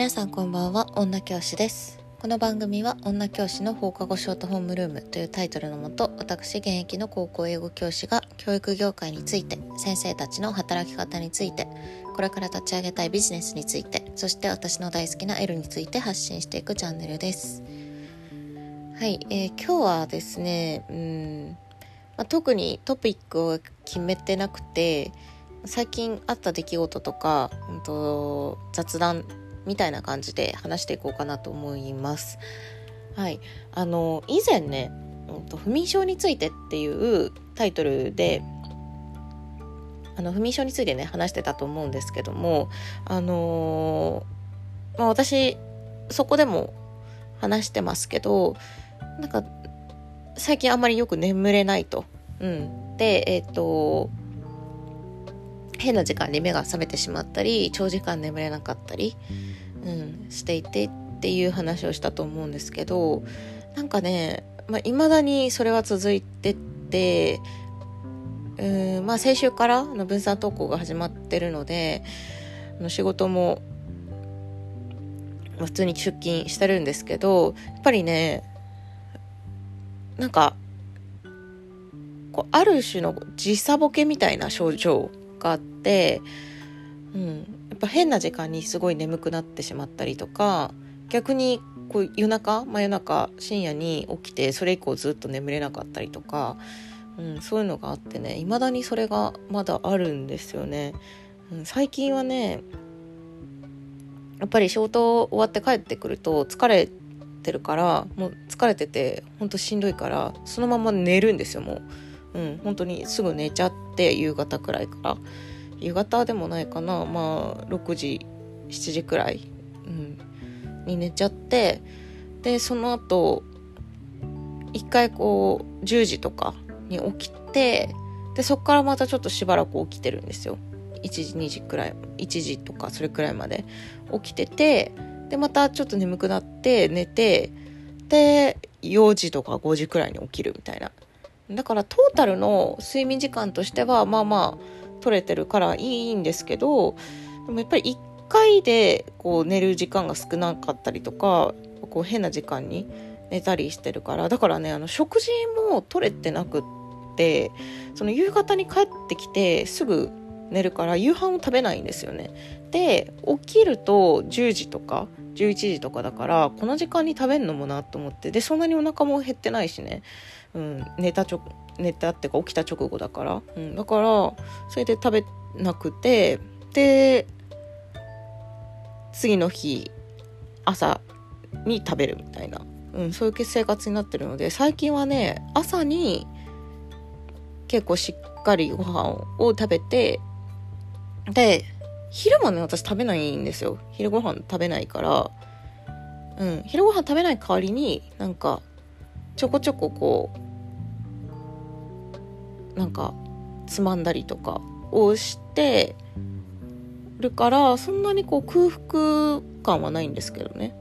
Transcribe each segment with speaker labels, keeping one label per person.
Speaker 1: 皆さんこんばんは女教師です。この番組は女教師の放課後ショートホームルームというタイトルのもと私現役の高校英語教師が教育業界について先生たちの働き方についてこれから立ち上げたいビジネスについてそして私の大好きな L について発信していくチャンネルです。はい、えー、今日はですねうんまあ、特にトピックを決めてなくて最近あった出来事とか、うんと、雑談みたいな感じで話していこうかなと思います。はい、あの以前ね、うんと、不眠症についてっていうタイトルであの不眠症についてね話してたと思うんですけどもあのまあ、私そこでも話してますけどなんか最近あんまりよく眠れないと。うん、でえっ、ー、と変な時間に目が覚めてしまったり長時間眠れなかったり、うん、していてっていう話をしたと思うんですけどなんかねいまあ、未だにそれは続いててうんまあ先週からの分散登校が始まってるので仕事も普通に出勤してるんですけどやっぱりねなんかこうある種の時差ボケみたいな症状があって、うん、やっぱ変な時間にすごい眠くなってしまったりとか逆にこう夜中真夜中深夜に起きてそれ以降ずっと眠れなかったりとか、うん、そういうのがあってね未だにそれがまだあるんですよね。うん、最近はねやっぱり仕事終わって帰ってくると疲れてるからもう疲れててほんとしんどいからそのまま寝るんですよもう。うん、本当にすぐ寝ちゃって夕方くらいから。夕方でもないかな。まあ6時7時くらい、うん、に寝ちゃって。でその後一回こう10時とかに起きてでそっからまたちょっとしばらく起きてるんですよ。1時2時くらい1時とかそれくらいまで起きててでまたちょっと眠くなって寝てで4時とか5時くらいに起きるみたいな。だからトータルの睡眠時間としてはまあまあ取れてるからいいんですけどでもやっぱり1回でこう寝る時間が少なかったりとかこう変な時間に寝たりしてるからだからねあの食事も取れてなくってその夕方に帰ってきてすぐ寝るから夕飯を食べないんですよね。で起きると10時とか11時とかだからこの時間に食べるのもなと思ってでそんなにお腹も減ってないしねうん、寝たちょ寝たってか起きた直後だから、うん、だからそれで食べなくてで次の日朝に食べるみたいな、うん、そういう生活になってるので最近はね朝に結構しっかりご飯を食べてで昼もね私食べないんですよ。昼ご飯食べないから。うん昼ご飯食べない代わりになんかちょこちょここうなんかつまんだりとかをしてるからそんなにこう空腹感はないんですけどね。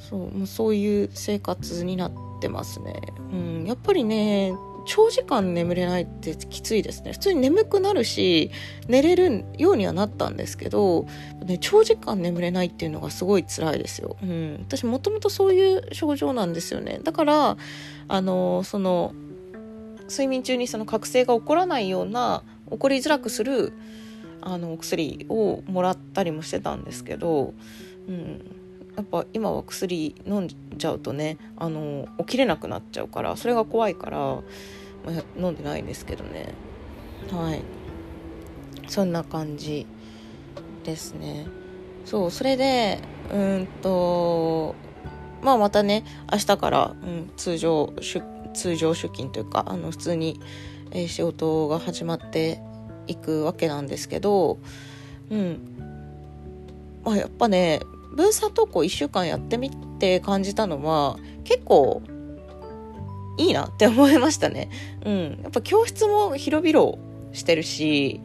Speaker 1: そうもうそういう生活になってますね、うん、やっぱりね長時間眠れないってきついですね。普通に眠くなるし寝れるようにはなったんですけど、ね、長時間眠れないっていうのがすごい辛いですよ、うん、私もともとそういう症状なんですよね。だからあのその睡眠中にその覚醒が起こらないような起こりづらくするあのお薬をもらったりもしてたんですけど、うん、やっぱ今は薬飲んじゃうとねあの起きれなくなっちゃうからそれが怖いから、まあ、飲んでないんですけどね。はい。そんな感じですね。そうそれでうんとまあまたね明日から、うん、通常通常出勤というかあの普通に、えー、仕事が始まっていくわけなんですけどうん。まあやっぱね分散登校1週間やってみて感じたのは結構いいなって思いましたね。うん。やっぱ教室も広々してるし、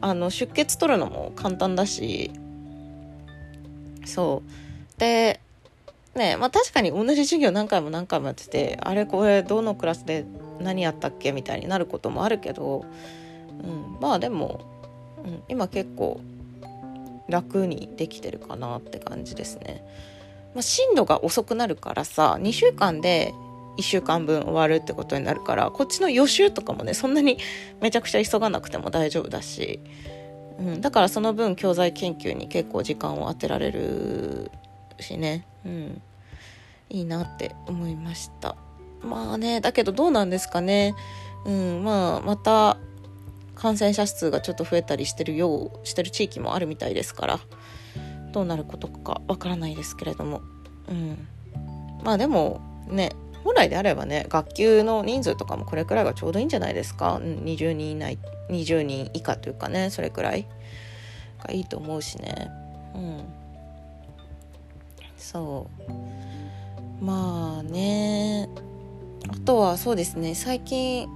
Speaker 1: あの、出血取るのも簡単だし、そう。で、ね、まあ確かに同じ授業何回も何回もやってて、あれこれどのクラスで何やったっけみたいになることもあるけど、うん、まあでも、うん、今結構楽にできてるかなって感じですね。まあ、進度が遅くなるからさ2週間で1週間分終わるってことになるからこっちの予習とかもねそんなにめちゃくちゃ急がなくても大丈夫だし、うん、だからその分教材研究に結構時間を当てられるしね、うん、いいなって思いました。まあねだけどどうなんですかね、うん、まあまた感染者数がちょっと増えたりしてるようしてる地域もあるみたいですからどうなることかわからないですけれども、うん、まあでもね本来であればね学級の人数とかもこれくらいがちょうどいいんじゃないですか、うん、20人以内20人以下というかねそれくらいがいいと思うしね。うん。そう。まあね。あとはそうですね最近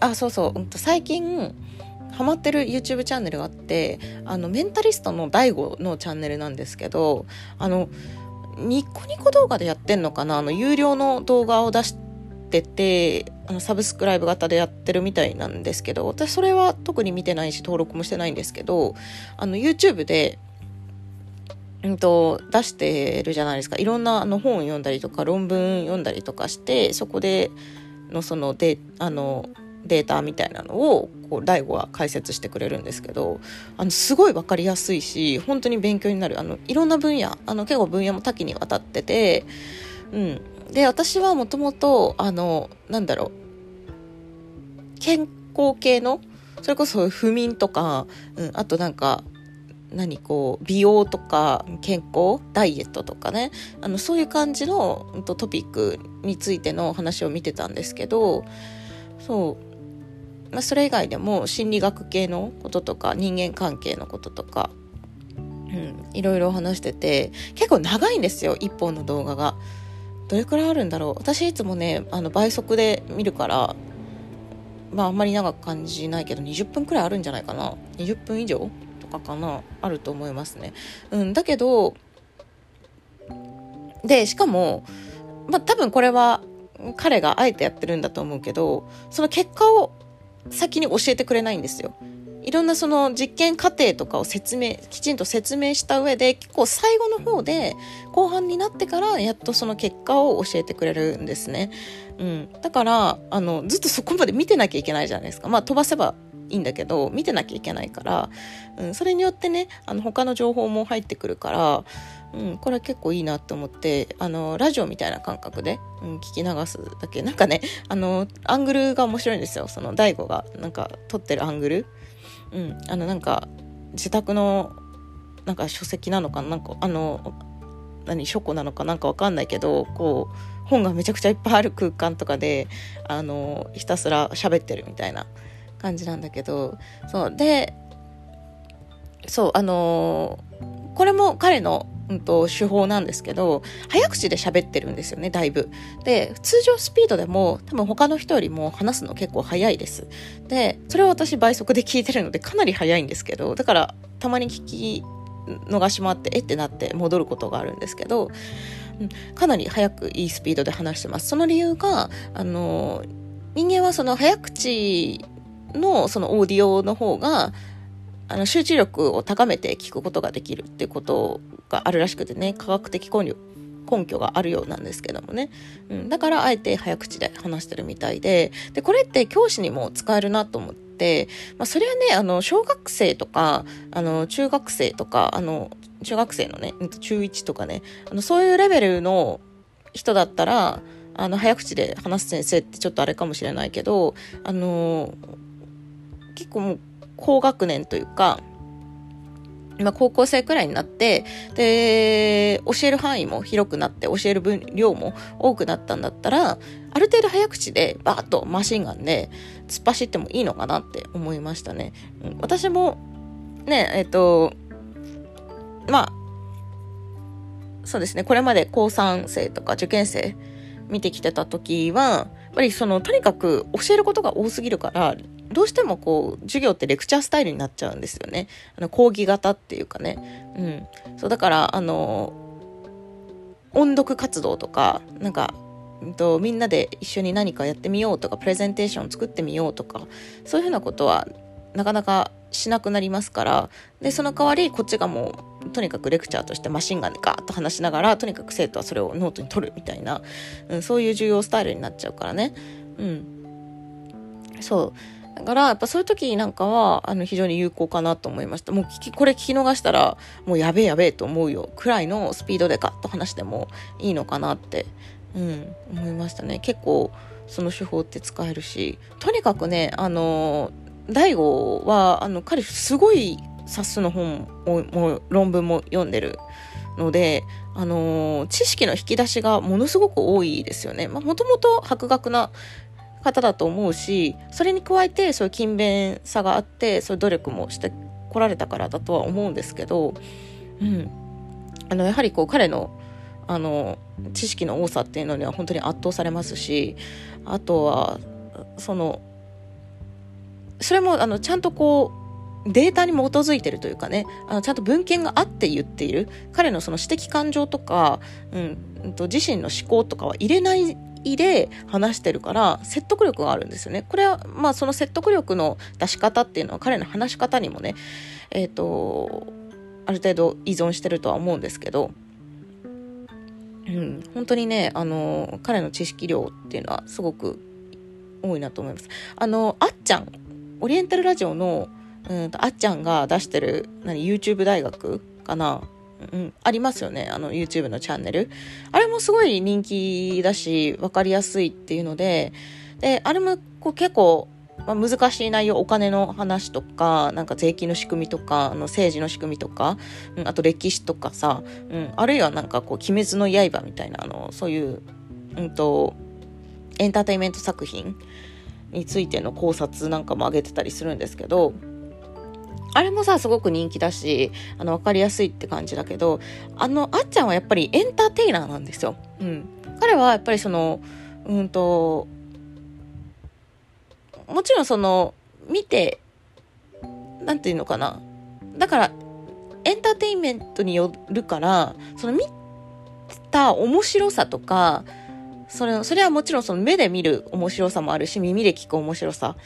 Speaker 1: あそうそう、うん、と最近ハマってる YouTube チャンネルがあってあのメンタリストの DAIGO のチャンネルなんですけどあのニコニコ動画でやってんのかな？あの有料の動画を出しててあのサブスクライブ型でやってるみたいなんですけど私それは特に見てないし登録もしてないんですけどあの YouTube でうんと、出してるじゃないですか。いろんなあの本を読んだりとか論文読んだりとかしてそこでのそのであのデータみたいなのをこう DAIGO は解説してくれるんですけどあのすごい分かりやすいし本当に勉強になるあのいろんな分野あの結構分野も多岐にわたってて、うん、で私はもともとあのなんだろう健康系のそれこそ不眠とか、うん、あとなんか何こう美容とか健康ダイエットとかねあのそういう感じのトピックについての話を見てたんですけどそう。まあ、それ以外でも心理学系のこととか人間関係のこととか、うん、いろいろ話してて結構長いんですよ一本の動画が。どれくらいあるんだろう私いつもねあの倍速で見るからまああんまり長く感じないけど20分くらいあるんじゃないかな20分以上とかかなあると思いますね。うん、だけどでしかもまあ多分これは彼があえてやってるんだと思うけどその結果を先に教えてくれないんですよ。いろんなその実験過程とかを説明、きちんと説明した上で、結構最後の方で、後半になってからやっとその結果を教えてくれるんですね。うん。だから、あの、ずっとそこまで見てなきゃいけないじゃないですか。まあ飛ばせばいいんだけど、見てなきゃいけないから、うん、それによってね、あの、他の情報も入ってくるから、うん、これ結構いいなって思ってあのラジオみたいな感覚で、うん、聞き流すだけ。なんかねあのアングルが面白いんですよ。その大悟がなんか撮ってるアングル、うん、あのなんか自宅のなんか書籍なのかなんかあの何書庫なのかなんかわかんないけどこう本がめちゃくちゃいっぱいある空間とかであのひたすら喋ってるみたいな感じなんだけど。そう。でそうあのこれも彼のうんと、手法なんですけど、早口で喋ってるんですよね、だいぶ。で、通常スピードでも多分他の人よりも話すの結構早いです。で、それを私倍速で聞いてるのでかなり早いんですけど、だからたまに聞き逃しもあって、えってなって戻ることがあるんですけど、かなり早くいいスピードで話してます。その理由が、あの、人間はその早口のそのオーディオの方があの集中力を高めて聞くことができるっていうことがあるらしくてね科学的根拠根拠があるようなんですけどもね、うん、だからあえて早口で話してるみたいででこれって教師にも使えるなと思って、まあ、それはねあの小学生とかあの中学生とかあの中学生のね中1とかねあのそういうレベルの人だったらあの早口で話す先生ってちょっとあれかもしれないけどあの結構もう高学年というか、まあ、高校生くらいになって、で、教える範囲も広くなって、教える分量も多くなったんだったら、ある程度早口でバーッとマシンガンで突っ走ってもいいのかなって思いましたね。私も、ね、えっ、ー、と、まあ、そうですね、これまで高3生とか受験生見てきてた時は、やっぱりその、とにかく教えることが多すぎるから、どうしてもこう、授業ってレクチャースタイルになっちゃうんですよね。あの、講義型っていうかね。うん。そう、だから、あの、音読活動とか、なんか、とみんなで一緒に何かやってみようとかプレゼンテーション作ってみようとかそういうふうなことはなかなかしなくなりますからでその代わりこっちがもうとにかくレクチャーとしてマシンガンでガーッと話しながらとにかく生徒はそれをノートに取るみたいな、うん、そういう授業スタイルになっちゃうからね。うん、そうだからやっぱそういう時なんかはあの非常に有効かなと思いました。もう聞きこれ聞き逃したらもうやべえやべえと思うよ。くらいのスピードでガッと話してもいいのかなって、うん、思いましたね。結構その手法って使えるし。とにかくねあの大悟はあの彼すごい冊数の本をも論文も読んでるので、あのー、知識の引き出しがものすごく多いですよね。もともと博学な方だと思うし、それに加えてそういう勤勉さがあって、そういう努力もしてこられたからだとは思うんですけど、うん。あの、やはりこう彼の、あの、知識の多さっていうのには本当に圧倒されますし、あとは、その、それもあのちゃんとこうデータに基づいてるというかねあのちゃんと文献があって言っている彼のその私的感情とか、うん、自身の思考とかは入れないで話してるから説得力があるんですよね。これはまあその説得力の出し方っていうのは彼の話し方にもねえっ、ー、とある程度依存してるとは思うんですけど、うん、本当にねあの彼の知識量っていうのはすごく多いなと思います。あのあっちゃんオリエンタルラジオの、うんと、あっちゃんが出してる、何、YouTube 大学かなうん、ありますよね。あの、YouTube のチャンネル。あれもすごい人気だし、わかりやすいっていうので、で、あれもこう結構、まあ、難しい内容、お金の話とか、なんか税金の仕組みとか、あの政治の仕組みとか、うん、あと歴史とかさ、うん、あるいはなんかこう、鬼滅の刃みたいな、あの、そういう、うんと、エンターテインメント作品についての考察なんかも上げてたりするんですけど、あれもさ、すごく人気だし、あの、わかりやすいって感じだけど、あの、あっちゃんはやっぱりエンターテイナーなんですよ。うん。彼はやっぱりその、うんと、もちろんその、見て、なんていうのかな。だから、エンターテインメントによるから、その見た面白さとか、それ、それはもちろんその目で見る面白さもあるし、耳で聞く面白さ。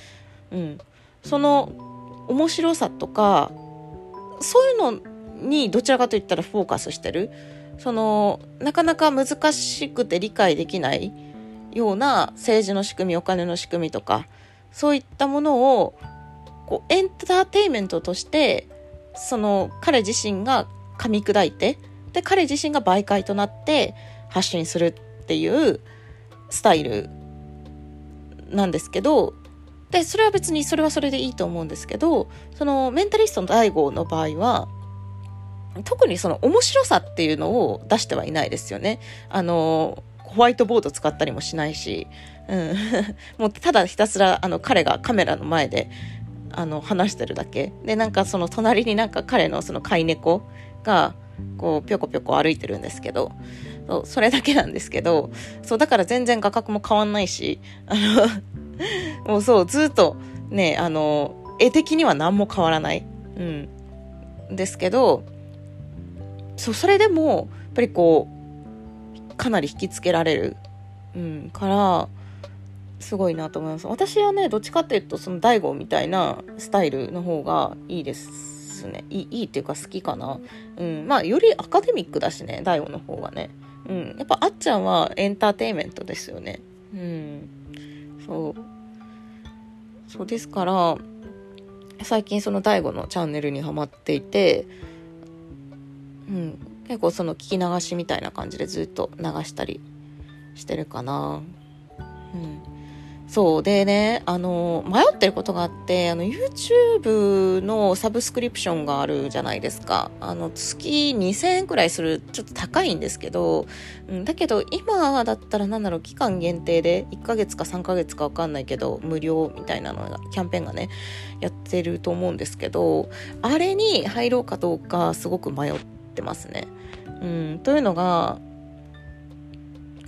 Speaker 1: うん。その面白さとか、そういうのにどちらかといったらフォーカスしてる。その、なかなか難しくて理解できないような政治の仕組み、お金の仕組みとか、そういったものを、こう、エンターテインメントとして、その、彼自身が噛み砕いて、で、彼自身が媒介となって発信するっていうスタイルなんですけどでそれは別にそれはそれでいいと思うんですけどそのメンタリストの DAIGO の場合は特にその面白さっていうのを出してはいないですよね。あのホワイトボード使ったりもしないし、うん、もうただひたすらあの彼がカメラの前であの話してるだけでなんかその隣になんか彼のその飼い猫がこうぴょこぴょこ歩いてるんですけどそうそれだけなんですけどそうだから全然画角も変わんないしあのもうそうずっとねあの絵的には何も変わらない、うん、ですけどそうそれでもやっぱりこうかなり引きつけられる、うん、からすごいなと思います。私はねどっちかっていうとその大悟みたいなスタイルの方がいいですね。いいいいっていうか好きかな。うん。まあよりアカデミックだしね大悟の方がね。うん、やっぱあっちゃんはエンターテインメントですよね。うん、そう。そうですから最近その DAIGO のチャンネルにはまっていて、うん、結構その聞き流しみたいな感じでずっと流したりしてるかな。うん。そうでね、あの、迷ってることがあって、あの、YouTube のサブスクリプションがあるじゃないですか。あの、月2000円くらいする、ちょっと高いんですけど、うん、だけど、今だったらなんだろう、期間限定で、1ヶ月か3ヶ月かわかんないけど、無料みたいなのが、キャンペーンがね、やってると思うんですけど、あれに入ろうかどうか、すごく迷ってますね。うん、というのが、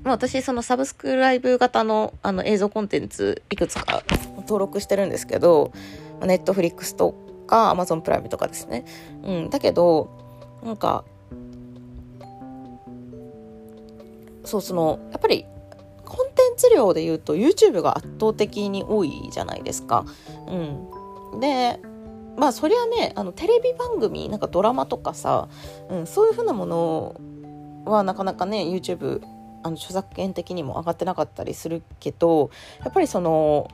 Speaker 1: まあ、私そのサブスクライブ型のあの映像コンテンツいくつか登録してるんですけどネットフリックスとかアマゾンプライムとかですね、うん、だけどなんかそうそのやっぱりコンテンツ量で言うと YouTube が圧倒的に多いじゃないですか。うん、でまあそれはねあのテレビ番組なんかドラマとかさ、うん、そういうふうなものはなかなかね YouTube あの著作権的にも上がってなかったりするけどやっぱりその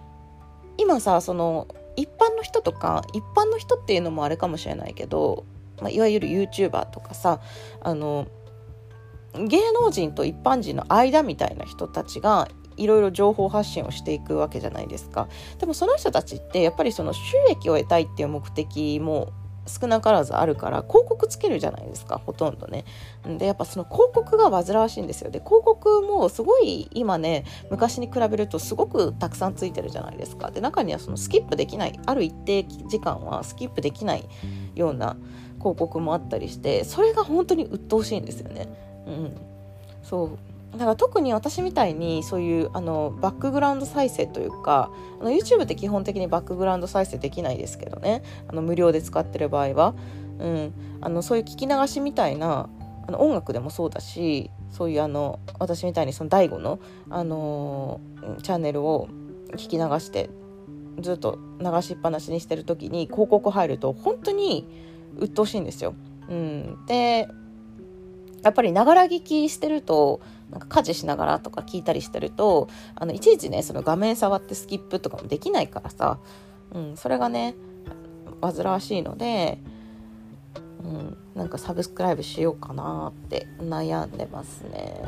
Speaker 1: 今さその一般の人とか一般の人っていうのもあれかもしれないけど、まあ、いわゆる YouTuber とかさあの芸能人と一般人の間みたいな人たちがいろいろ情報発信をしていくわけじゃないですか。でもその人たちってやっぱりその収益を得たいっていう目的も少なからずあるから広告つけるじゃないですかほとんどね。でやっぱその広告が煩わしいんですよ。で広告もすごい今ね昔に比べるとすごくたくさんついてるじゃないですか。で中にはそのスキップできないある一定時間はスキップできないような広告もあったりしてそれが本当に鬱陶しいんですよね。うん。そう。だから特に私みたいにそういうあのバックグラウンド再生というかあの YouTube って基本的にバックグラウンド再生できないですけどね。あの無料で使ってる場合は、うん、あのそういう聞き流しみたいなあの音楽でもそうだしそういうあの私みたいにその DAIGO の、あのー、チャンネルを聞き流してずっと流しっぱなしにしてる時に広告入ると本当に鬱陶しいんですよ。うん、でやっぱりながら聞きしてるとなんか家事しながらとか聞いたりしてるとあのいちいちねその画面触ってスキップとかもできないからさ、うん、それがね煩わしいので、うん、なんかサブスクライブしようかなって悩んでますね。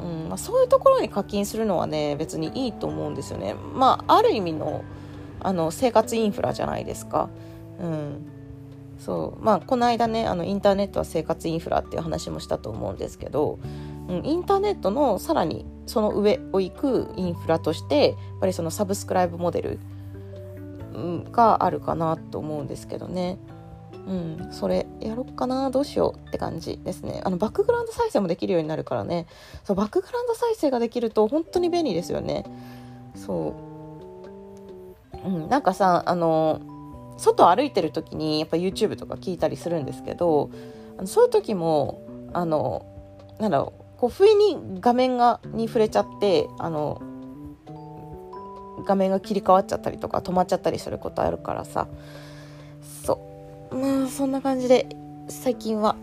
Speaker 1: うんまあ、そういうところに課金するのはね別にいいと思うんですよね。まあある意味のあの生活インフラじゃないですか。うん、そうまあこの間ねあのインターネットは生活インフラっていう話もしたと思うんですけど、インターネットのさらにその上を行くインフラとしてやっぱりそのサブスクライブモデル、があるかなと思うんですけどね。うん、それやろっかなどうしようって感じですね。あのバックグラウンド再生もできるようになるからね。そうバックグラウンド再生ができると本当に便利ですよね。そう、うん、なんかさあの外歩いてる時にやっぱ YouTube とか聞いたりするんですけどあのそういう時もあのなんだろうこう不意に画面がに触れちゃってあの画面が切り替わっちゃったりとか止まっちゃったりすることあるからさそうまあそんな感じで最近は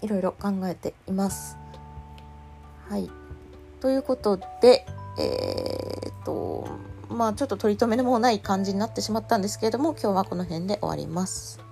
Speaker 1: いろいろ考えています。はいということでえー、っとまあちょっと取り留めのもない感じになってしまったんですけれども今日はこの辺で終わります。